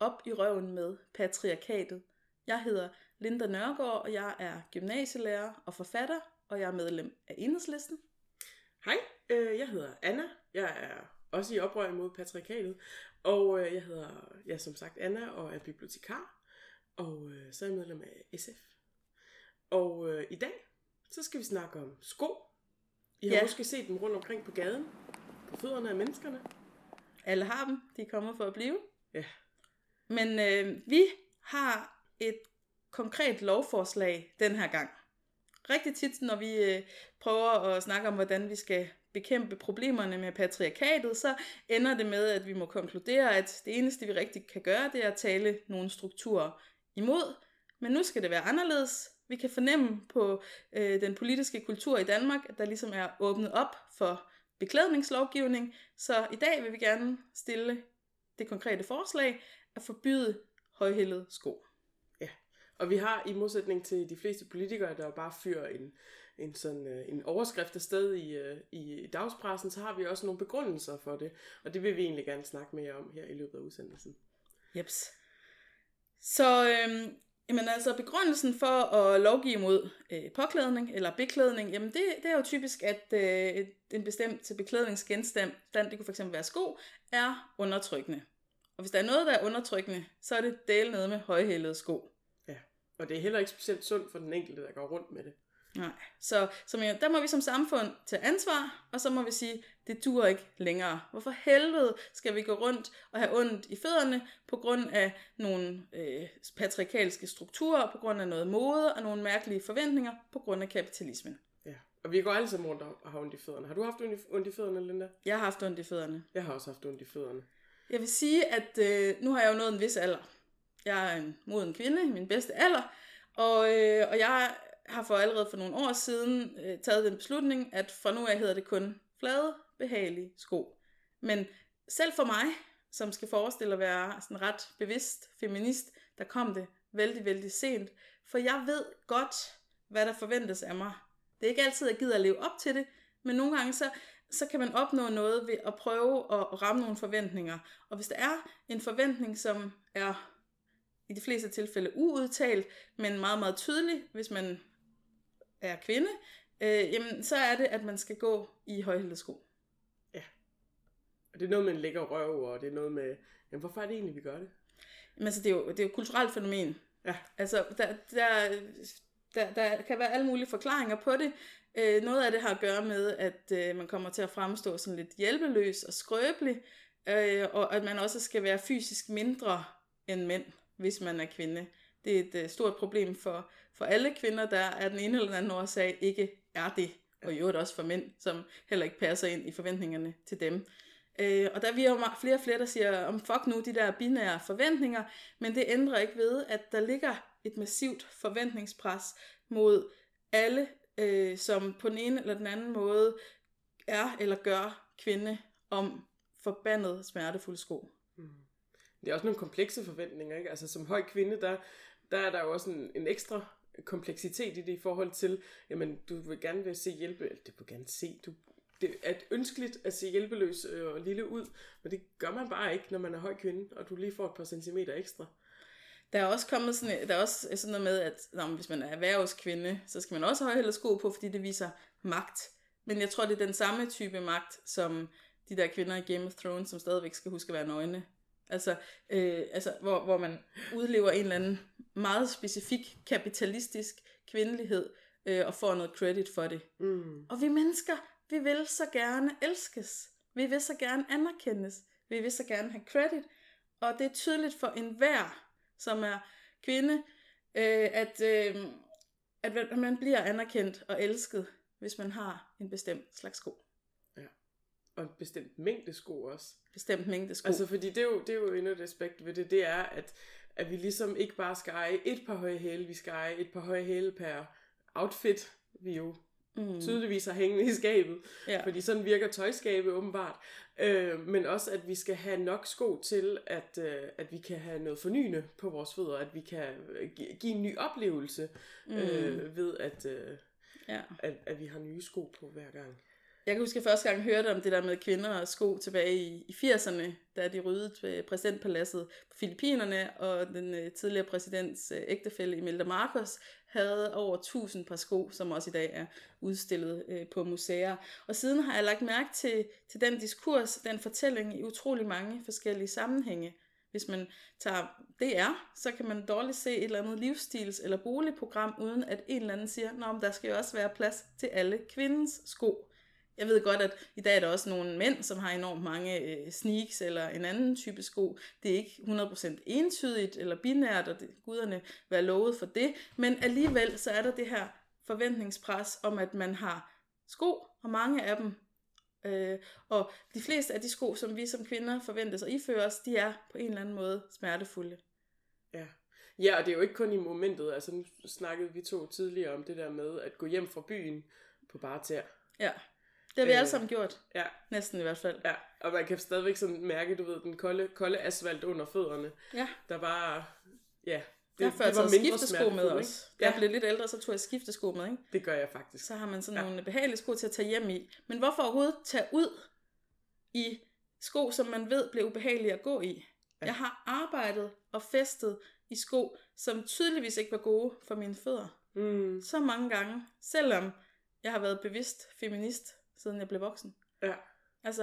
op i røven med patriarkatet. Jeg hedder Linda Nørgaard, og jeg er gymnasielærer og forfatter, og jeg er medlem af Enhedslisten. Hej, øh, jeg hedder Anna. Jeg er også i oprør mod patriarkatet. Og øh, jeg hedder, ja, som sagt, Anna og er bibliotekar. Og øh, så er jeg medlem af SF. Og øh, i dag, så skal vi snakke om sko. I har Ja. måske set dem rundt omkring på gaden. På fødderne af menneskerne. Alle har dem, de kommer for at blive. Ja. Men øh, vi har et konkret lovforslag den her gang. Rigtig tit, når vi øh, prøver at snakke om, hvordan vi skal bekæmpe problemerne med patriarkatet, så ender det med, at vi må konkludere, at det eneste, vi rigtig kan gøre, det er at tale nogle strukturer imod. Men nu skal det være anderledes. Vi kan fornemme på øh, den politiske kultur i Danmark, at der ligesom er åbnet op for beklædningslovgivning. Så i dag vil vi gerne stille det konkrete forslag at forbyde højhældede sko. Og vi har i modsætning til de fleste politikere, der bare fyrer en, en, sådan, øh, en overskrift afsted i, øh, i dagspressen, så har vi også nogle begrundelser for det. Og det vil vi egentlig gerne snakke mere om her i løbet af udsendelsen. Jeps. Så øhm, jamen altså begrundelsen for at lovgive mod øh, påklædning eller beklædning, jamen det, det er jo typisk, at øh, en bestemt beklædningsgenstand, det kunne fx være sko, er undertrykkende. Og hvis der er noget, der er undertrykkende, så er det del nede med højhælede sko. Og det er heller ikke specielt sundt for den enkelte, der går rundt med det. Nej. Så, så men, der må vi som samfund tage ansvar, og så må vi sige, det dur ikke længere. Hvorfor helvede skal vi gå rundt og have ondt i fødderne på grund af nogle øh, patriarkalske strukturer, på grund af noget mode og nogle mærkelige forventninger, på grund af kapitalismen. Ja. Og vi går alle sammen rundt og har ondt i fødderne. Har du haft ondt i fødderne, Linda? Jeg har haft ondt i fødderne. Jeg har også haft ondt i fødderne. Jeg vil sige, at øh, nu har jeg jo nået en vis alder. Jeg er en moden kvinde i min bedste alder, og, øh, og jeg har for allerede for nogle år siden øh, taget den beslutning, at fra nu af hedder det kun flade, behagelige sko. Men selv for mig, som skal forestille at være sådan ret bevidst feminist, der kom det vældig, vældig sent. For jeg ved godt, hvad der forventes af mig. Det er ikke altid, jeg gider at leve op til det, men nogle gange så, så kan man opnå noget ved at prøve at, ramme nogle forventninger. Og hvis der er en forventning, som er i de fleste tilfælde uudtalt, men meget, meget tydelig, hvis man er kvinde, øh, jamen, så er det, at man skal gå i højhældede sko. Og det er noget med en lækker røv, og det er noget med... Jamen, hvorfor er det egentlig, vi gør det? Men altså, det er jo, det er jo et kulturelt fænomen. Ja. Altså, der, der, der, der kan være alle mulige forklaringer på det. Øh, noget af det har at gøre med, at øh, man kommer til at fremstå sådan lidt hjælpeløs og skrøbelig, øh, og at man også skal være fysisk mindre end mænd, hvis man er kvinde. Det er et øh, stort problem for, for alle kvinder, der af den ene eller anden årsag ikke er det. Og i øvrigt også for mænd, som heller ikke passer ind i forventningerne til dem. Øh, og der er vi jo flere og flere, der siger, om fuck nu de der binære forventninger, men det ændrer ikke ved, at der ligger et massivt forventningspres mod alle, øh, som på den ene eller den anden måde er eller gør kvinde om forbandet smertefulde sko. Mm. Det er også nogle komplekse forventninger, ikke? Altså som høj kvinde, der, der er der jo også en, en ekstra kompleksitet i det i forhold til, jamen du vil gerne vil se hjælpe, eller det vil gerne se, du, det er ønskeligt at se hjælpeløs øh, og lille ud, men det gør man bare ikke, når man er høj kvinde, og du lige får et par centimeter ekstra. Der er også kommet sådan, der er også sådan noget med, at nå, men hvis man er erhvervskvinde, så skal man også have højhældet sko på, fordi det viser magt. Men jeg tror, det er den samme type magt, som de der kvinder i Game of Thrones, som stadigvæk skal huske at være nøgne. Altså, øh, altså hvor, hvor man udlever en eller anden meget specifik kapitalistisk kvindelighed, øh, og får noget credit for det. Mm. Og vi mennesker, vi vil så gerne elskes. Vi vil så gerne anerkendes. Vi vil så gerne have credit. Og det er tydeligt for enhver, som er kvinde, øh, at, øh, at man bliver anerkendt og elsket, hvis man har en bestemt slags sko. og en bestemt mængde sko også. Bestemt mængde sko. Altså, fordi det er jo, det er jo endnu et aspekt ved det, det er, at, at vi ligesom ikke bare skal eje et par høje hæle, vi skal eje et par høje hæle per outfit, vi jo mm. tydeligvis har hængende i skabet. Ja. Fordi sådan virker tøjskabe åbenbart. Øh, men også, at vi skal have nok sko til, at, øh, at vi kan have noget fornyende på vores fødder. At vi kan øh, gi- give en ny oplevelse øh, ved, at, øh, ja. at, at vi har nye sko på hver gang. Jeg kan huske, at jeg første gang hørte om det der med kvinder og sko tilbage i, i 80'erne, da de ryddede ved præsidentpaladset på Filippinerne, og den øh, tidligere præsidents øh, ægtefælle Imelda Marcos havde over 1000 par sko, som også i dag er udstillet øh, på museer. Og siden har jeg lagt mærke til, til den diskurs, den fortælling i utrolig mange forskellige sammenhænge. Hvis man tager DR, så kan man dårligt se et eller andet livsstils- eller boligprogram, uden at en eller anden siger, Nå, men der skal jo også være plads til alle kvindens sko. Jeg ved godt, at i dag er der også nogle mænd, som har enormt mange øh, sneaks eller en anden type sko. Det er ikke 100% entydigt eller binært, og det, guderne være lovet for det. Men alligevel så er der det her forventningspres om, at man har sko, og mange af dem. Øh, og de fleste af de sko, som vi som kvinder forventes at iføre os, de er på en eller anden måde smertefulde. Ja. Ja, og det er jo ikke kun i momentet. Altså, nu snakkede vi to tidligere om det der med at gå hjem fra byen på bare tær. Ja, det har vi Øh, alle sammen gjort. Ja, Næsten i hvert fald. ja. Og man kan stadigvæk sådan mærke, du ved, den kolde, kolde asfalt under fødderne. Ja. Der bare, ja, Det, jeg har før taget skiftesko med ikke? Da jeg Ja, blev lidt ældre, så tog jeg skiftesko med, ikke? det gør jeg faktisk. Så har man sådan Ja. nogle behagelige sko til at tage hjem i. Men hvorfor overhovedet tage ud i sko, som man ved bliver ubehagelige at gå i? Ja. Jeg har arbejdet og festet i sko, som tydeligvis ikke var gode for mine fødder. Mm, Så mange gange, selvom jeg har været bevidst feminist, siden jeg blev voksen. ja, Altså,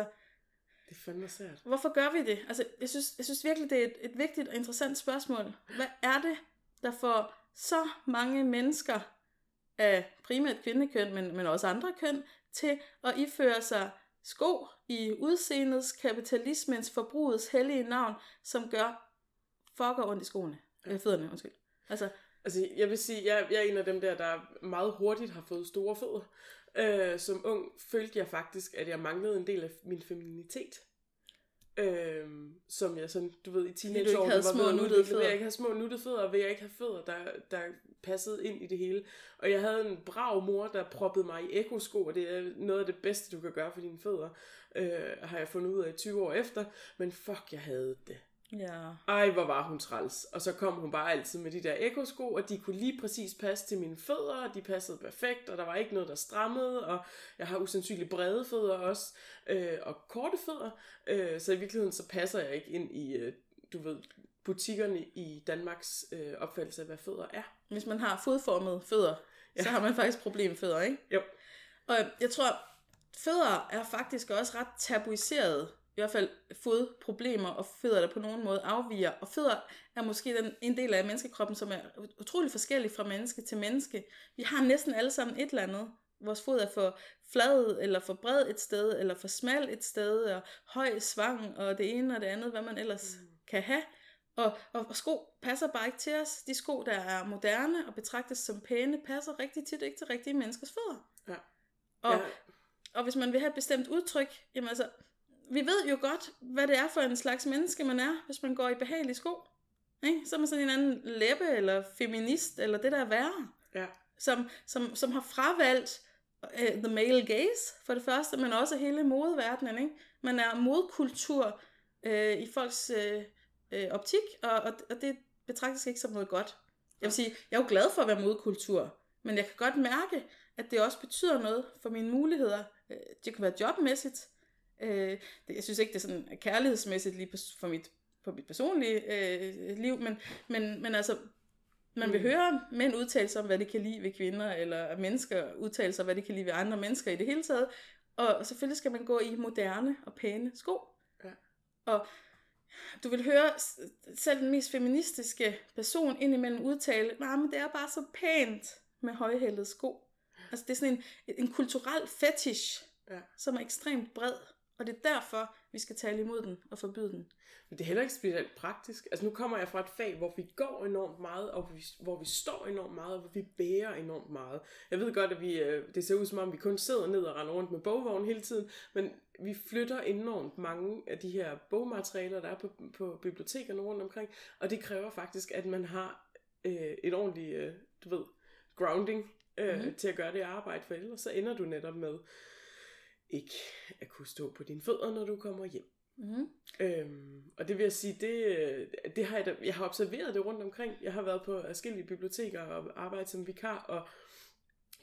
det er fandme svært. Hvorfor gør vi det? Altså, jeg synes, jeg synes virkelig, det er et, et vigtigt og interessant spørgsmål. Hvad er det, der får så mange mennesker af primært kvindekøn, men, men også andre køn, til at iføre sig sko i udseendets, kapitalismens, forbrugets hellige navn, som gør fucker ondt i skoene. Ja. Ja. Fødderne, undskyld. Altså, Altså, jeg vil sige, jeg, jeg er en af dem der, der meget hurtigt har fået store fødder. Øh, som ung følte jeg faktisk, at jeg manglede en del af min feminitet. Øh, som jeg sådan, du ved, i teenageårene var små ved nuttede udvikle. Vil fødder. jeg ikke have små nuttede fødder, vil jeg ikke have fødder, der, der passede ind i det hele. Og jeg havde en brav mor, der proppede mig i ekosko, og det er noget af det bedste, du kan gøre for dine fødder. Øh, har jeg fundet ud af 20 år efter. Men fuck, jeg havde det. Ja. Ej, hvor var hun træls. Og så kom hun bare altid med de der ekosko, og de kunne lige præcis passe til mine fødder, og de passede perfekt, og der var ikke noget, der strammede, og jeg har usandsynligt brede fødder også, øh, og korte fødder, øh, så i virkeligheden så passer jeg ikke ind i, øh, du ved, butikkerne i Danmarks øh, opfattelse af, hvad fødder er. Hvis man har fodformede fødder, Ja. så har man faktisk problem med fødder, ikke? Jo. Og jeg tror, fødder er faktisk også ret tabuiseret. I hvert fald fodproblemer og fødder, der på nogen måde afviger. Og fødder er måske den, en del af menneskekroppen, som er utrolig forskellig fra menneske til menneske. Vi har næsten alle sammen et eller andet. Vores fod er for flad, eller for bred et sted, eller for smal et sted, og høj svang, og det ene og det andet, hvad man ellers mm. kan have. Og, og, og sko passer bare ikke til os. De sko, der er moderne og betragtes som pæne, passer rigtig tit ikke til rigtige menneskers fødder. Ja. Og, Ja. og hvis man vil have et bestemt udtryk, jamen altså, vi ved jo godt, hvad det er for en slags menneske, man er, hvis man går i behagelige sko. Ikke? Så er man sådan en anden læbe, eller feminist, eller det der er værre, Ja. som, som, som har fravalgt uh, the male gaze, for det første, men også hele modeverdenen. Ikke? Man er modkultur uh, i folks uh, uh, optik, og, og, og det betragtes ikke som noget godt. Jeg vil sige, jeg er jo glad for at være modkultur, men jeg kan godt mærke, at det også betyder noget for mine muligheder. Øh, Det kan være jobmæssigt. Øh, det- Jeg synes ikke, det er sådan kærlighedsmæssigt lige pers- for mit, på mit personlige øh, liv, men, men, men altså, man vil Mm. høre mænd udtale sig om, hvad de kan lide ved kvinder, eller mennesker udtale sig, hvad de kan lide ved andre mennesker i det hele taget. Og selvfølgelig skal man gå i moderne og pæne sko. Ja. Og du vil høre selv den mest feministiske person indimellem udtale, nej, men det er bare så pænt med højhældede sko. Altså det er sådan en, en kulturel fetish, Ja. som er ekstremt bred. Og det er derfor, vi skal tale imod den og forbyde den. Men det er heller ikke specielt praktisk. Altså nu kommer jeg fra et fag, hvor vi går enormt meget, og vi, hvor vi står enormt meget, og hvor vi bærer enormt meget. Jeg ved godt, at vi, øh, det ser ud som om, vi kun sidder ned og render rundt med bogvogn hele tiden, men vi flytter enormt mange af de her bogmaterialer, der er på, på bibliotekerne rundt omkring, og det kræver faktisk, at man har øh, et ordentligt, øh, du ved, grounding øh, mm. til at gøre det arbejde, for ellers så ender du netop med ikke at kunne stå på dine fødder, når du kommer hjem. Mm. Øhm, og det vil jeg sige, det, det har jeg, da, jeg har observeret det rundt omkring. Jeg har været på forskellige biblioteker og arbejdet som vikar, og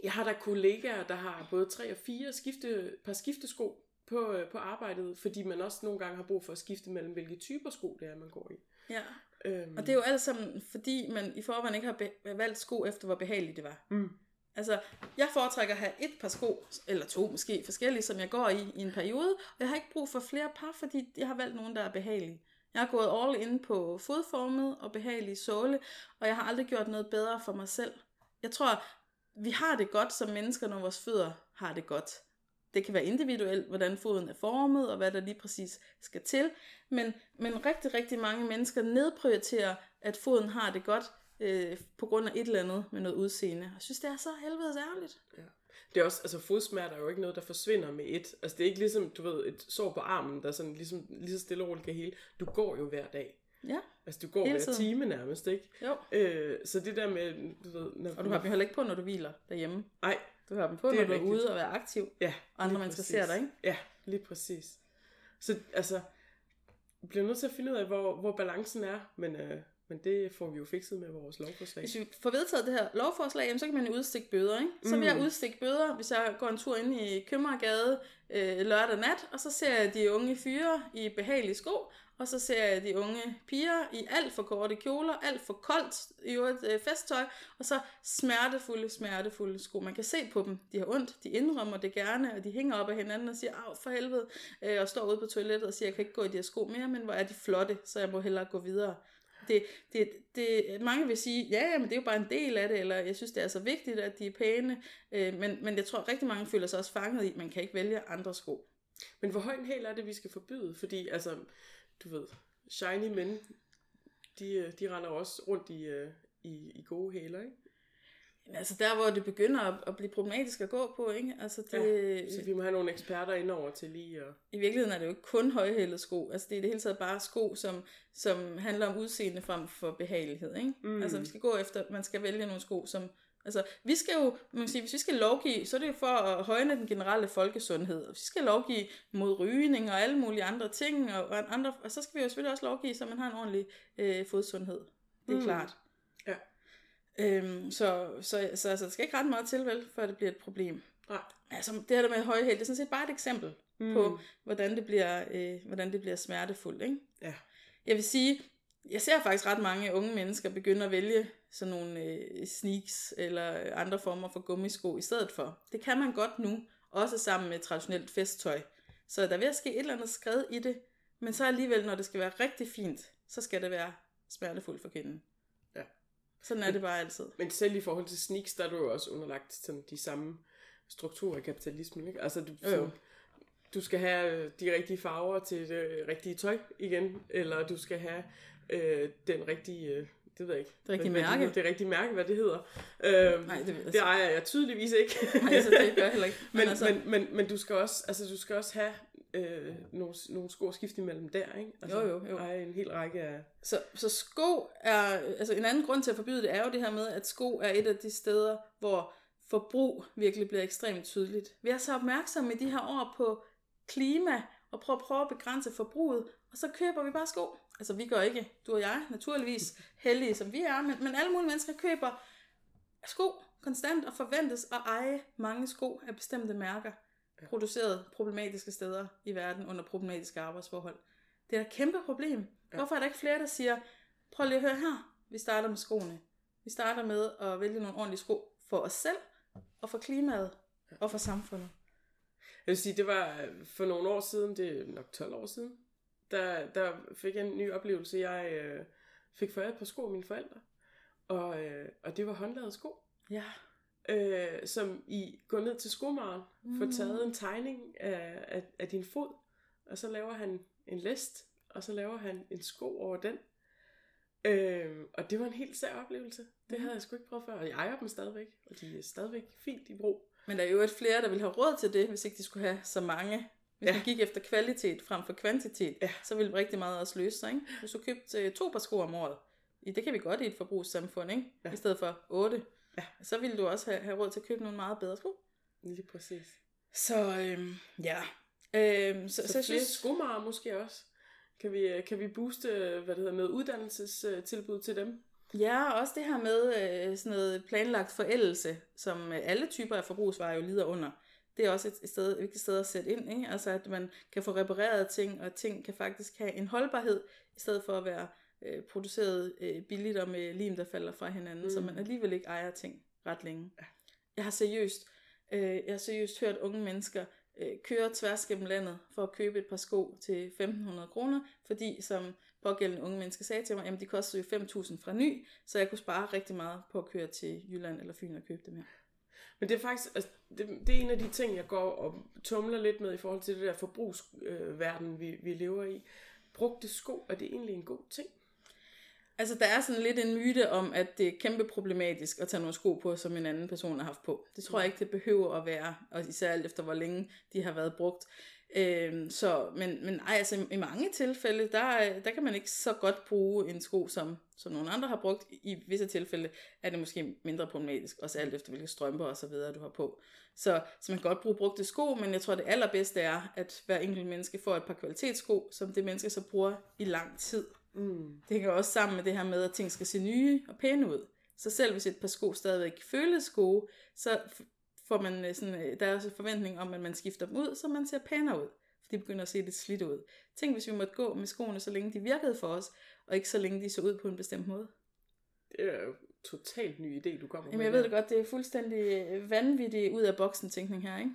jeg har da kollegaer, der har både tre og fire skifte, par skiftesko på, på arbejdet, fordi man også nogle gange har brug for at skifte mellem, hvilke typer sko det er, man går i. Ja. Øhm, Og det er jo alt sammen, fordi man i forvejen ikke har valgt sko efter, hvor behageligt det var. Mm. Altså, jeg foretrækker at have et par sko, eller to måske forskellige, som jeg går i i en periode, og jeg har ikke brug for flere par, fordi jeg har valgt nogen, der er behagelige. Jeg har gået all in på fodformet og behagelige såle, og jeg har aldrig gjort noget bedre for mig selv. Jeg tror, vi har det godt som mennesker, når vores fødder har det godt. Det kan være individuelt, hvordan foden er formet, og hvad der lige præcis skal til. Men, men rigtig, rigtig mange mennesker nedprioriterer, at foden har det godt, øh, på grund af et eller andet med noget udseende. Jeg synes, det er så helvedes ærgerligt. Det er også, altså fodsmerter er jo ikke noget, der forsvinder med et. Altså det er ikke ligesom, du ved, et sår på armen, der sådan ligesom, lige så stille og roligt kan hele. Du går jo hver dag. Ja, Altså du går hver time nærmest, ikke? jo. Øh, så det der med, du ved... Når, Og du har dem heller ikke på, når du hviler derhjemme. Nej, Du har dem på, når er du er rigtigt. ude og være aktiv. ja. Og andre mennesker ser dig, ikke? Ja, lige præcis. Så altså, vi bliver nødt til at finde ud af, hvor, hvor balancen er, men, øh, men det får vi jo fikset med vores lovforslag. Hvis vi får vedtaget det her lovforslag, jamen, så kan man jo udstikke bøder, ikke? Så vil jeg Mm. udstikke bøder, hvis jeg går en tur ind i Købmagergade øh, lørdag nat, og så ser jeg de unge fyre i behagelige sko, og så ser jeg de unge piger i alt for korte kjoler, alt for koldt i øvrigt øh, festtøj, og så smertefulde, smertefulde sko. Man kan se på dem, de har ondt, de indrømmer det gerne, og de hænger op af hinanden og siger, af for helvede, øh, og står ude på toilettet og siger, jeg kan ikke gå i de her sko mere, men hvor er de flotte, så jeg må hellere gå videre. Det, det, det, mange vil sige, ja, men det er jo bare en del af det, eller jeg synes, det er så vigtigt, at de er pæne, øh, men, men jeg tror, rigtig mange føler sig også fanget i, at man kan ikke vælge andre sko. Men hvor høj en hæl er det, vi skal forbyde? Fordi, altså, du ved, shiny men, de, øh, de render også rundt i, øh, i, i gode hæler, ikke? Jamen, Altså der, hvor det begynder at, at blive problematisk at gå på, ikke? Altså det, Så vi må have nogle eksperter indover til lige at... i virkeligheden er det jo ikke kun højhælede sko. Altså det er det hele taget bare sko, som, som handler om udseende frem for behagelighed, ikke? Mm. Altså vi skal gå efter, man skal vælge nogle sko, som... Altså, vi skal jo, man kan sige, hvis vi skal lovgive, så er det jo for at højne den generelle folkesundhed. Og vi skal lovgive mod rygning og alle mulige andre ting, og, og, andre, og så skal vi jo selvfølgelig også lovgive, så man har en ordentlig øh, fodsundhed. Det er Mm. klart. Øhm, så, så, så altså, der skal ikke ret meget til, vel, før det bliver et problem. Nej. Altså, det her der med højhæld, det er sådan set bare et eksempel Mm. på, hvordan det bliver, øh, hvordan det bliver smertefuldt. Ikke? Ja. Jeg vil sige, jeg ser faktisk ret mange unge mennesker begynde at vælge sådan nogle øh, sneaks eller andre former for gummisko i stedet for. Det kan man godt nu, også sammen med traditionelt festtøj. Så der er at ske et eller andet skred i det, men så alligevel, når det skal være rigtig fint, så skal det være smertefuldt for kvinden. Sådan er det bare altid. Men selv i forhold til sneaks, der er du jo også underlagt sådan de samme strukturer i kapitalismen, ikke? Altså, du, sådan, du skal have øh, de rigtige farver til det rigtige tøj igen, eller du skal have øh, den rigtige, øh, det ved jeg ikke. Det rigtige hvad, mærke. Det, det rigtige mærke, hvad det hedder. Øh, Nej, det ved jeg det så. ejer jeg tydeligvis ikke. Nej, så det gør jeg heller ikke. men, altså, men, men, men du skal også, altså, du skal også have øh, nogle, nogle sko at skifte imellem der, ikke? Altså, Jo, jo, jo. Eje en hel række af... Så, så sko er, altså en anden grund til at forbyde det er jo det her med, at sko er et af de steder, hvor forbrug virkelig bliver ekstremt tydeligt. Vi er så opmærksomme i de her år på klima, og prøver at prøve at begrænse forbruget, og så køber vi bare sko. Altså vi gør ikke, du og jeg, naturligvis heldige som vi er, men, men alle mulige mennesker køber sko konstant og forventes at eje mange sko af bestemte mærker, produceret problematiske steder i verden under problematiske arbejdsforhold. Det er et kæmpe problem. Hvorfor er der ikke flere, der siger, prøv lige at høre her, vi starter med skoene. Vi starter med at vælge nogle ordentlige sko for os selv, og for klimaet, og for samfundet. Jeg vil sige, det var øh, for nogle år siden, det er nok 12 år siden, der, der fik jeg en ny oplevelse. Jeg øh, fik foræret et par sko af mine forældre, og, øh, og det var håndlavede sko, Ja. Øh, som I går ned til skomaren, mm. får taget en tegning af, af, af din fod, og så laver han en list, og så laver han en sko over den. Øh, og det var en helt sær oplevelse. Det Mm. havde jeg sgu ikke prøvet før, og jeg ejer dem stadigvæk, og de er stadigvæk fint i brug. Men der er jo et flere, der vil have råd til det, hvis ikke de skulle have så mange Hvis Ja. man gik efter kvalitet frem for kvantitet, Ja. så ville rigtig meget også løse sig. Ikke? Hvis du købte øh, to par sko om året, det kan vi godt i et forbrugssamfund, ikke? Ja. i stedet for otte, Ja. så ville du også have, have råd til at købe nogle meget bedre sko. Lige præcis. Så øhm, ja, øhm, så, Så, så, så synes, skomager måske også. Kan vi, øh, kan vi booste, hvad det hedder, noget uddannelsestilbud til dem? Ja, og også det her med øh, sådan noget planlagt forældelse, som øh, alle typer af forbrugsvarer jo lider under. Det er også et, et, sted, et vigtigt sted at sætte ind, ikke? Altså at man kan få repareret ting, og ting kan faktisk have en holdbarhed, i stedet for at være øh, produceret øh, billigt og med lim, der falder fra hinanden, mm. så man alligevel ikke ejer ting ret længe. Jeg har seriøst, øh, jeg har seriøst hørt unge mennesker øh, køre tværs gennem landet for at købe et par sko til 1.500 kroner, fordi som pågældende unge mennesker sagde til mig, jamen de kostede jo 5.000 fra ny, så jeg kunne spare rigtig meget på at køre til Jylland eller Fyn og købe dem her. Men det er faktisk, altså, det, det er en af de ting, jeg går og tumler lidt med i forhold til det der forbrugsverden, øh, vi, vi lever i. Brugte sko, er det egentlig en god ting? Altså, der er sådan lidt en myte om, at det er kæmpe problematisk at tage nogle sko på, som en anden person har haft på. Det tror jeg ikke, det behøver at være, og især alt efter, hvor længe de har været brugt. Øhm, så, men, men ej, altså, i mange tilfælde, der, der kan man ikke så godt bruge en sko, som, som nogle andre har brugt. I visse tilfælde er det måske mindre problematisk, også alt efter, hvilke strømper og så videre, du har på. Så, så man kan godt bruge brugte sko, men jeg tror, det allerbedste er, at hver enkelt menneske får et par kvalitetssko, som det menneske så bruger i lang tid. Mm. Det hænger også sammen med det her med, at ting skal se nye og pæne ud. Så selv hvis et par sko stadigvæk føles gode, så får man øh, sådan, øh, der er også en forventning om, at man skifter dem ud, så man ser pænere ud. For de begynder at se lidt slidt ud. Tænk, hvis vi måtte gå med skoene, så længe de virkede for os, og ikke så længe de så ud på en bestemt måde. Det er jo totalt ny idé, du kommer Jamen med. jeg ved det godt, det er fuldstændig øh, vanvittig ud af boksen tænkning her, ikke?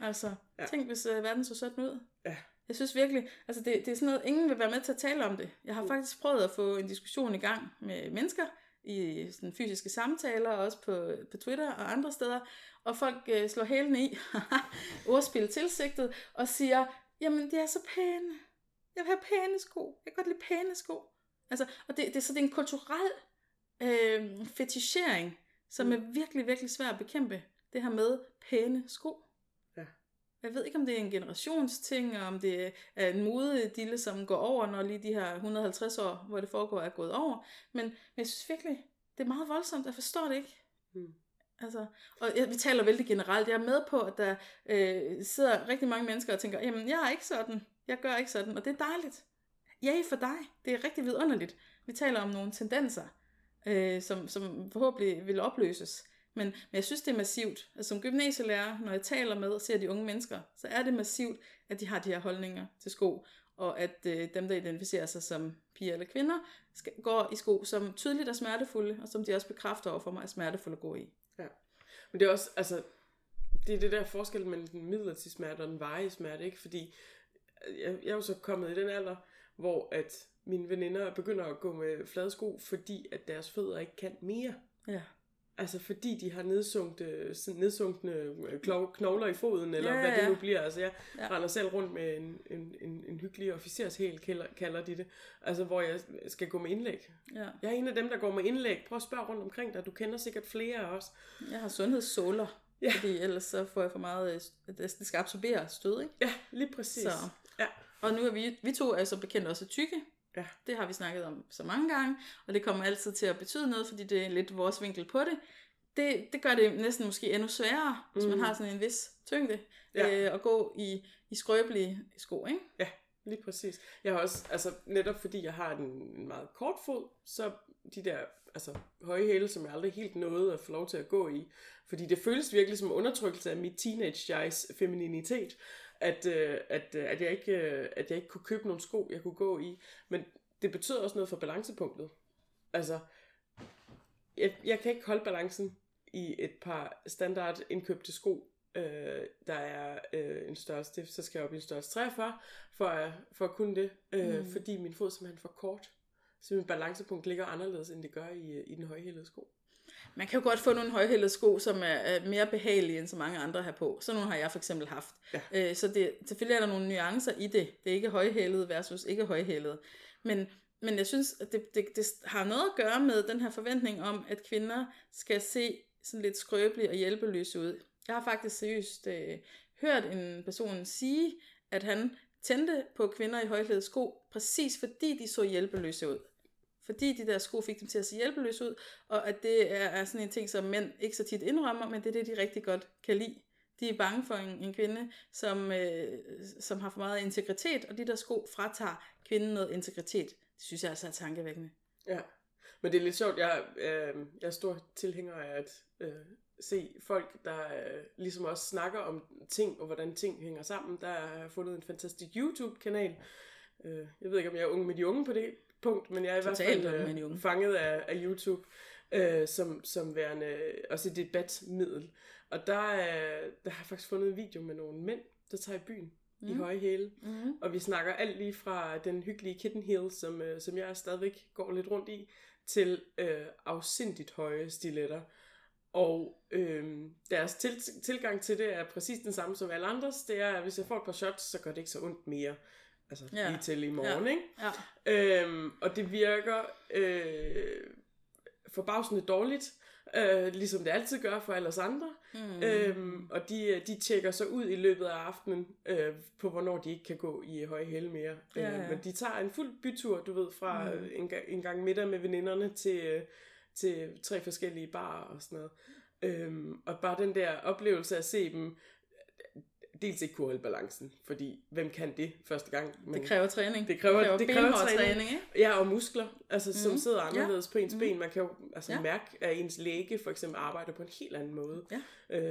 Altså, Ja. tænk hvis verden så sådan ud. Ja. Jeg synes virkelig, altså det, det er sådan noget, ingen vil være med til at tale om det. Jeg har Mm. faktisk prøvet at få en diskussion i gang med mennesker i sådan fysiske samtaler, og også på, på Twitter og andre steder, og folk øh, slår hælene i, ordspil tilsigtet, og siger, jamen de er så pæne. Jeg vil have pæne sko. Jeg kan godt lide pæne sko. Altså, og det, det, så det er en kulturel øh, fetichering, som Mm. er virkelig, virkelig svær at bekæmpe. Det her med pæne sko. Jeg ved ikke, om det er en generationsting, og om det er en modedille, som går over, når lige de her 150 år, hvor det foregår, er gået over. Men, men jeg synes virkelig, det er meget voldsomt. Jeg forstår det ikke. Mm. Altså, og jeg, vi taler vældig generelt. Jeg er med på, at der øh, sidder rigtig mange mennesker og tænker, jamen, jeg er ikke sådan. Jeg gør ikke sådan. Og det er dejligt. Ja, for dig. Det er rigtig vidunderligt. Vi taler om nogle tendenser, øh, som, som forhåbentlig vil opløses. Men, men jeg synes, det er massivt. Altså, som gymnasielærer, når jeg taler med og ser de unge mennesker, så er det massivt, at de har de her holdninger til sko. Og at øh, dem, der identificerer sig som piger eller kvinder, skal, går i sko, som tydeligt er smertefulde, og som de også bekræfter over for mig er smertefulde at gå i. Men det er også, altså, det er det der forskel mellem den midlertidige smerte og den varige smerte, ikke? Fordi jeg, jeg er jo så kommet i den alder, hvor at mine veninder begynder at gå med flade sko, fordi at deres fødder ikke kan mere. Ja. Altså fordi de har nedsunkne, nedsunkne øh, knogler i foden, eller Ja, hvad det ja. nu bliver. Altså jeg Ja. render selv rundt med en, en, en, en hyggelig officershæl, kalder, kalder de det. Altså hvor jeg skal gå med indlæg. ja. Jeg er en af dem, der går med indlæg. Prøv at spørge rundt omkring dig. Du kender sikkert flere af os. Jeg har sundhedssåler, Ja. ja. fordi ellers så får jeg for meget, øh, det det skal absorbere stød, ikke? Ja, lige præcis. Så. Ja. Og nu er vi, vi to er så bekendt også tykke. Ja. Det har vi snakket om så mange gange, og det kommer altid til at betyde noget, fordi det er lidt vores vinkel på det. Det, det gør det næsten måske endnu sværere, hvis mm. Mhm. man har sådan en vis tyngde, Ja. ja. øh, at gå i, i skrøbelige sko, ikke? Lige præcis. Jeg har også, altså netop fordi jeg har en meget kort fod, så de der altså, høje hæle, som jeg aldrig helt nåede at få lov til at gå i. Fordi det føles virkelig som undertrykkelse af mit teenage guys femininitet, at, øh, at, øh, at, jeg ikke, øh, at jeg ikke kunne købe nogle sko, jeg kunne gå i. Men det betød også noget for balancepunktet. Altså, jeg, jeg kan ikke holde balancen i et par standard indkøbte sko, øh, der er øh, en størrelse, så skal jeg op i en størrelse 43, for at, for at kunne det, øh, mm. Mm. fordi min fod simpelthen er for kort. Så min balancepunkt ligger anderledes, end det gør i, i den højhælede sko. Man kan jo godt få nogle højhældede sko, som er, er mere behagelige, end så mange andre har på. Sådan nogle har jeg for eksempel haft. Ja. Øh, så det, selvfølgelig er der nogle nuancer i det. Det er ikke højhælet versus ikke højhælet. Men, men jeg synes, at det, det, det har noget at gøre med den her forventning om, at kvinder skal se sådan lidt skrøbelige og hjælpeløse ud. Jeg har faktisk seriøst øh, hørt en person sige, at han tændte på kvinder i højhælede sko, præcis fordi de så hjælpeløse ud. Fordi de der sko fik dem til at se hjælpeløse ud, og at det er, er sådan en ting, som mænd ikke så tit indrømmer, men det er det, de rigtig godt kan lide. De er bange for en, en kvinde, som, øh, som har for meget integritet, og de der sko fratager kvinden noget integritet. Det synes jeg altså er tankevækkende. Ja, men det er lidt sjovt. Jeg, øh, jeg er stor tilhænger af at øh, se folk, der øh, ligesom også snakker om ting, og hvordan ting hænger sammen. Der har jeg fundet en fantastisk YouTube-kanal. Øh, jeg ved ikke, om jeg er ung med de unge på det punkt, men jeg er i hvert fald øh, fanget af, af YouTube, øh, som, som værende også et debatmiddel. Og der, øh, der har jeg faktisk fundet en video med nogle mænd, der tager i byen mm. i høje hæle. Mm. Og vi snakker alt lige fra den hyggelige kitten heel, som, øh, som jeg stadigvæk går lidt rundt i, til øh, afsindigt høje stiletter. Og øh, deres til, tilgang til det er præcis den samme som alle andres. Det er, at hvis jeg får et par shots, så gør det ikke så ondt mere. Altså Ja. lige til i morgen, Ja. ikke? Ja. Øhm, og det virker øh, forbavsende dårligt, øh, ligesom det altid gør for alle os andre. Mm. Øhm, og de, de tjekker så ud i løbet af aftenen øh, på, hvornår de ikke kan gå i høje hæle mere. Ja, ja. Øh, men de tager en fuld bytur, du ved, fra Mm. mm. en, en gang middag med veninderne til, øh, til tre forskellige barer og sådan noget. Øhm, og bare den der oplevelse af at se dem dels ikke kunne holde balancen, fordi hvem kan det første gang? Man, Det kræver træning. Det kræver- det kræver benhård træning. træning ikke? Ja, og muskler, altså, mm. som Mhm. sidder anderledes ja. på ens Mhm. ben. Man kan jo altså, ja. mærke, at ens læge for eksempel arbejder på en helt anden måde. Ja.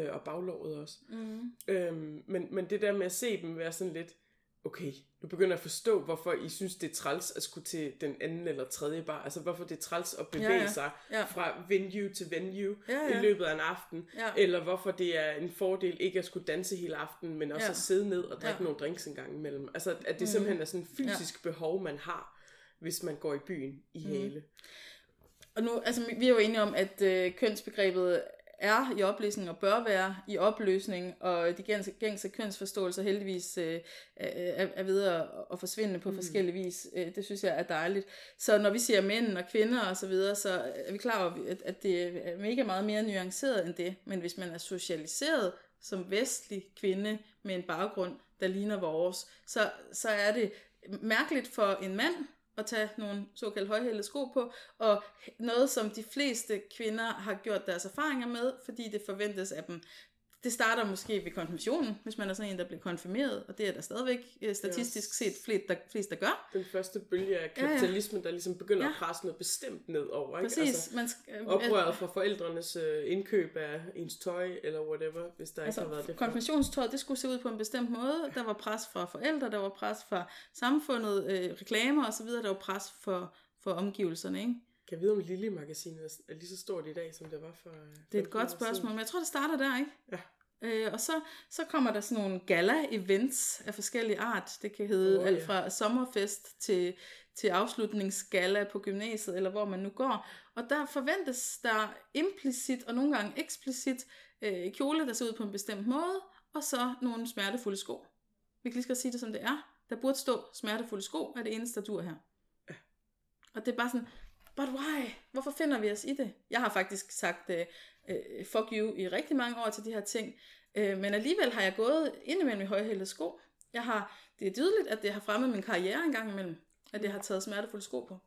Øh, og baglåret også. Mm. Øhm, men, men det der med at se dem være sådan lidt, okay, nu begynder jeg at forstå, hvorfor I synes, det er træls at skulle til den anden eller tredje bar. Altså, hvorfor det er træls at bevæge Ja, ja, sig Ja. fra venue til venue Ja, ja, i løbet af en aften. Ja. Eller hvorfor det er en fordel ikke at skulle danse hele aftenen, men også Ja. at sidde ned og drikke Ja. nogle drinks en gang imellem. Altså, at det Mm. simpelthen er sådan en fysisk ja. behov, man har, hvis man går i byen i Mm. hæle. Og nu, altså vi er jo enige om, at øh, kønsbegrebet er i opløsning og bør være i opløsning, og de gængse, gængse kønsforståelser heldigvis øh, er, er ved at, at forsvinde på mm. forskellige vis. Øh, det synes jeg er dejligt. Så når vi siger mænd og kvinder og så videre, så er vi klar over, at, at det er mega meget mere nuanceret end det. Men hvis man er socialiseret som vestlig kvinde med en baggrund, der ligner vores, så, så er det mærkeligt for en mand at tage nogle såkaldt højhældede sko på, og noget, som de fleste kvinder har gjort deres erfaringer med, fordi det forventes af dem. Det starter måske ved konfirmationen, hvis man er sådan en, der bliver konfirmeret, og det er der stadigvæk øh, statistisk set flest, der, flest, der gør. Den første bølge af Ja, ja. kapitalismen, der ligesom begynder Ja. at presse noget bestemt ned over. Ikke? Præcis. Altså, man skal, øh, oprøret fra forældrenes øh, indkøb af ens tøj, eller whatever, hvis der ikke har været Altså, det konfirmationstøjet, det skulle se ud på en bestemt måde. Der var pres fra forældre, der var pres fra samfundet, øh, reklamer osv., der var pres for, for omgivelserne, ikke? Kan jeg vide, om Lille-magasinet er lige så stort i dag, som det var for... øh, Det er et 15 godt spørgsmål, siden? men jeg tror, det starter der, ikke? Ja. Øh, og så, så kommer der sådan nogle gala-events af forskellige art. Det kan hedde oh, alt fra sommerfest til, til afslutningsgala på gymnasiet, eller hvor man nu går. Og der forventes der implicit og nogle gange eksplicit øh, kjole, der ser ud på en bestemt måde, og så nogle smertefulde sko. Vi kan lige skal sige det, som det er. Der burde stå smertefulde sko, er det eneste, der dur her. Ja. Og det er bare sådan, but why? Hvorfor finder vi os i det? Jeg har faktisk sagt øh, øh, fuck you i rigtig mange år til de her ting, øh, men alligevel har jeg gået indimellem i højhældede sko. Jeg har, det er tydeligt, at det har fremmet min karriere en gang imellem, at jeg har taget smertefulde sko på.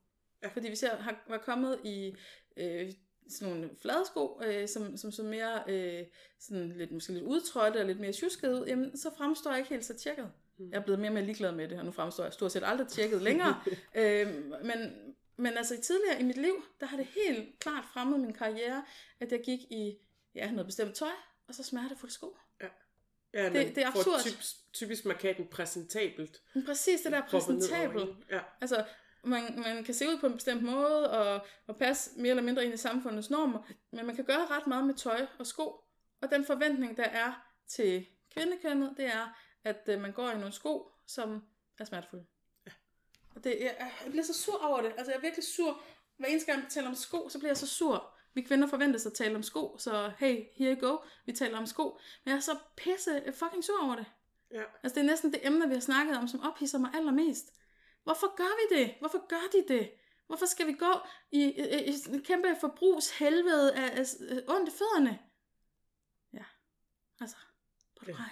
Ja. Fordi hvis jeg har, var kommet i øh, sådan nogle flade sko, øh, som, som så mere øh, sådan lidt, måske lidt udtrådte og lidt mere tjusket ud, jamen, så fremstår jeg ikke helt så tjekket. Mm. Jeg er blevet mere og mere ligeglad med det, og nu fremstår jeg stort set aldrig tjekket længere. øh, men, men altså tidligere i mit liv, der har det helt klart fremmet min karriere, at jeg gik i ja, noget bestemt tøj, og så smertefuld sko. Ja, Det- man det er absurd. Typisk, typisk markaten præsentabelt. Men præcis det der proppet ned over præsentabel. en. Ja. Altså, man, man kan se ud på en bestemt måde, og, og passe mere eller mindre ind i samfundets normer, men man kan gøre ret meget med tøj og sko. Og den forventning, der er til kvindekønnet, det er, at øh, man går i nogle sko, som er smertefulde. Og det, jeg, jeg bliver så sur over det. Altså, jeg er virkelig sur. Hver eneste gang, vi taler om sko, så bliver jeg så sur. Vi kvinder forventes at tale om sko, så hey, here you go. Vi taler om sko. Men jeg er så pisse fucking sur over det. Ja. Altså, det er næsten det emne, vi har snakket om, som ophidser mig allermest. Hvorfor gør vi det? Hvorfor gør de det? Hvorfor skal vi gå i, i, i en kæmpe forbrugshelvede af, af, af ondt i fødderne? Ja, altså, på Ja. ja.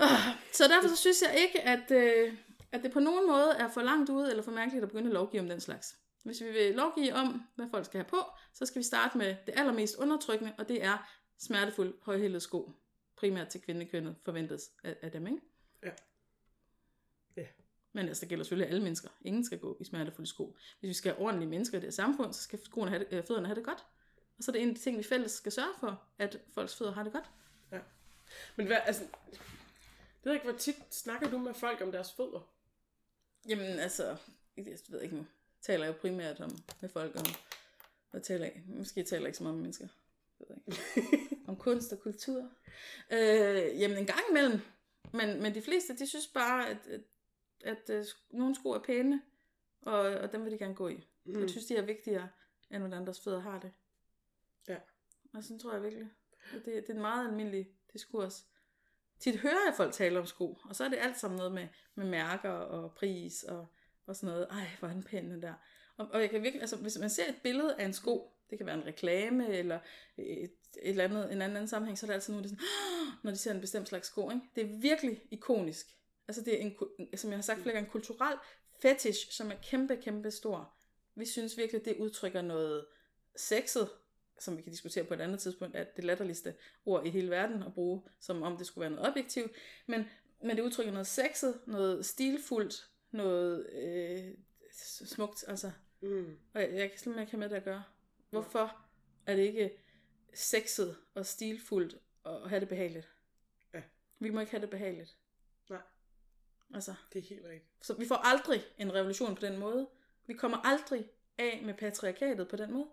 Så derfor så synes jeg ikke, at, øh, at det på nogen måde er for langt ude eller for mærkeligt at begynde at lovgive om den slags. Hvis vi vil lovgive om, hvad folk skal have på, så skal vi starte med det allermest undertrykkende, og det er smertefuld højhældet sko. Primært til kvindekønnet forventes af, af dem, ikke? Ja. Ja. Men altså, det gælder selvfølgelig alle mennesker. Ingen skal gå i smertefulde sko. Hvis vi skal have ordentlige mennesker i det her samfund, så skal skoene have det, øh, fødderne have det godt. Og så er det en af de ting, vi fælles skal sørge for, at folks fødder har det godt. Men hvad, altså, det ved ikke, hvor tit snakker du med folk om deres fødder? Jamen altså, jeg ved ikke nu. Taler jeg jo primært om, med folk om, hvad taler? Måske taler jeg ikke så meget med mennesker. Jeg ved ikke. om kunst og kultur. Øh, jamen en gang imellem. Men, men de fleste, de synes bare, at, at, at, at nogle sko er pæne, og, og dem vil de gerne gå i. Mm. Jeg synes, de er vigtigere, end hvordan andres fødder har det. Ja. Og sådan tror jeg virkelig. Det, det er en meget almindelig diskurs. Tit hører jeg folk tale om sko, og så er det alt sammen noget med, med mærker og pris og, og sådan noget. Ej, hvor er den pæn den der. Og, og jeg kan virkelig, altså, hvis man ser et billede af en sko, det kan være en reklame eller et, et eller andet, en anden sammenhæng, så er det altid nogen, der sådan, når de ser en bestemt slags sko. Ikke? Det er virkelig ikonisk. Altså det er, en, som jeg har sagt flere gange, en kulturel fetish, som er kæmpe, kæmpe stor. Vi synes virkelig, det udtrykker noget sexet, som vi kan diskutere på et andet tidspunkt, at det latterligste ord i hele verden at bruge, som om det skulle være noget objektivt. Men, men det udtrykker noget sexet, noget stilfuldt, noget øh, smukt, altså. Mm. Og jeg, jeg kan simpelthen ikke have med det at gøre. Hvorfor er det ikke sexet og stilfuldt at have det behageligt? Ja. Vi må ikke have det behageligt. Nej. Altså, Det er helt rigtigt. så vi får aldrig en revolution på den måde. Vi kommer aldrig af med patriarkatet på den måde.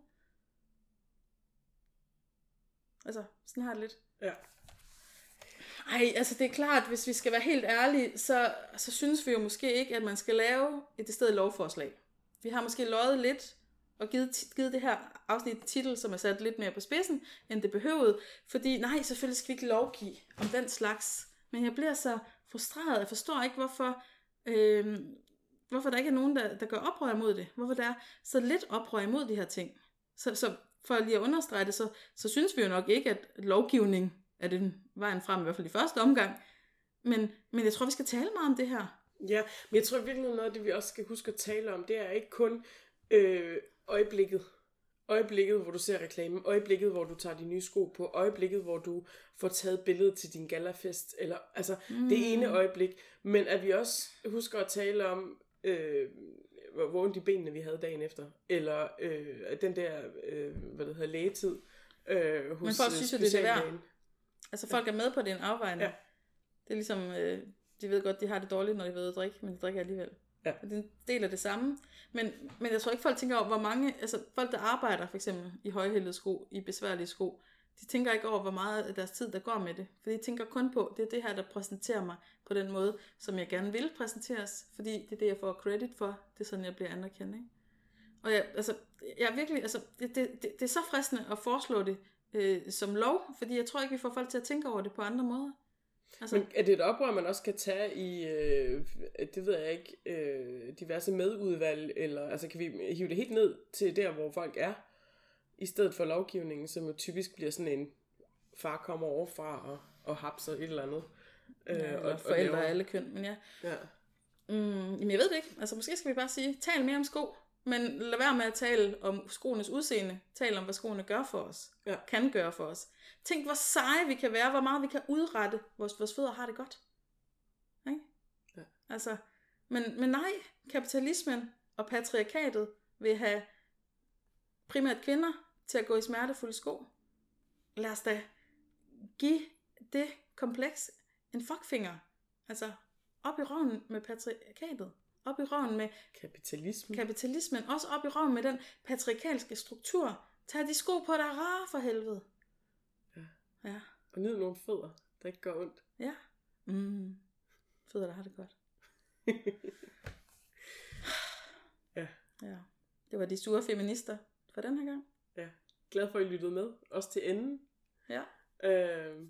Altså, sådan har det lidt. Ja. Ej, altså det er klart, hvis vi skal være helt ærlige, så, så synes vi jo måske ikke, at man skal lave et det sted lovforslag. Vi har måske løjet lidt og givet, givet det her afsnit titel, som er sat lidt mere på spidsen, end det behøvede. Fordi nej, selvfølgelig skal vi ikke lovgive om den slags. Men jeg bliver så frustreret. Jeg forstår ikke, hvorfor, øh, hvorfor der ikke er nogen, der, der gør oprør imod det. Hvorfor der er så lidt oprør imod de her ting. Så, så for lige at understrege det, så, så synes vi jo nok ikke, at lovgivning er den vejen frem, i hvert fald i første omgang. Men, men jeg tror, vi skal tale meget om det her. Ja, men jeg tror virkelig, noget af det, vi også skal huske at tale om, det er ikke kun øh, øjeblikket. Øjeblikket, hvor du ser reklamen. Øjeblikket, hvor du tager de nye sko på. Øjeblikket, hvor du får taget billedet til din galafest. Eller, altså, mm. det ene øjeblik. Men at vi også husker at tale om, øh, hvor hvor ondt i benene vi havde dagen efter. Eller øh, den der, øh, hvad det hedder, lægetid. Øh, hos, Men folk øh, synes jo, det er det værd. Altså folk er med på den afvejning. Ja. Ja. Det er ligesom, øh, de ved godt, de har det dårligt, når de ved at drikke, men de drikker alligevel. Ja. Og det er en del af det samme. Men, men jeg tror ikke, folk tænker over, hvor mange, altså folk, der arbejder for eksempel i højhældede sko, i besværlige sko, de tænker ikke over, hvor meget af deres tid, der går med det. For de tænker kun på, det er det her, der præsenterer mig på den måde, som jeg gerne vil præsenteres, fordi det er det, jeg får credit for. Det er sådan, jeg bliver anerkendt. Ikke? Og jeg, altså, jeg er virkelig, altså, det, det, det, det er så fristende at foreslå det øh, som lov, fordi jeg tror ikke, vi får folk til at tænke over det på andre måder. Altså, Men er det et oprør, man også kan tage i, øh, det ved jeg ikke, øh, diverse medudvalg, eller altså kan vi hive det helt ned til der, hvor folk er, i stedet for lovgivningen, som jo typisk bliver sådan en, far kommer overfra og, og hapser et eller andet. Øh, ja, eller forældre af alle køn, men ja. Ja. Mm, jamen jeg ved det ikke. Altså måske skal vi bare sige, tal mere om sko, men lad være med at tale om skoenes udseende. Tal om, hvad skoene gør for os. Ja. Kan gøre for os. Tænk, hvor seje vi kan være, hvor meget vi kan udrette, vores, vores fødder har det godt. Ikke? Ja. Altså, men, men nej, kapitalismen og patriarkatet vil have primært kvinder til at gå i smertefulde sko. Lad os da give det kompleks en fuckfinger. Altså, op i røven med patriarkatet. Op i røven med Kapitalisme. kapitalismen. Også op i røven med den patriarkalske struktur. Tag de sko på, der er rare for helvede. Ja. Ja. Og nyd nogle fødder, der ikke gør ondt. Ja. Mm. Fødder, der har det godt. Ja. Ja. Det var de sure feminister for den her gang. Glad for, at I lyttede med. Også til enden. Ja. Øh,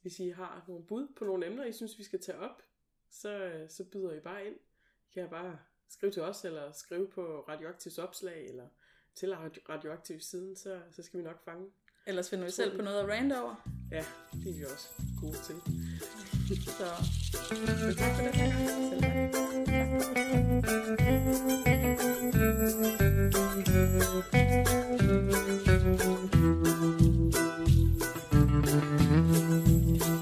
hvis I har nogle bud på nogle emner, I synes, vi skal tage op, så, øh, så byder I bare ind. I kan bare skrive til os, eller skrive på Radioaktivs opslag, eller til Radio- Radioaktivs siden, så, så skal vi nok fange Ellers finder vi selv på noget at rande over. Ja, det er vi også gode til. Så, så tak for det. Selv tak. Thank you.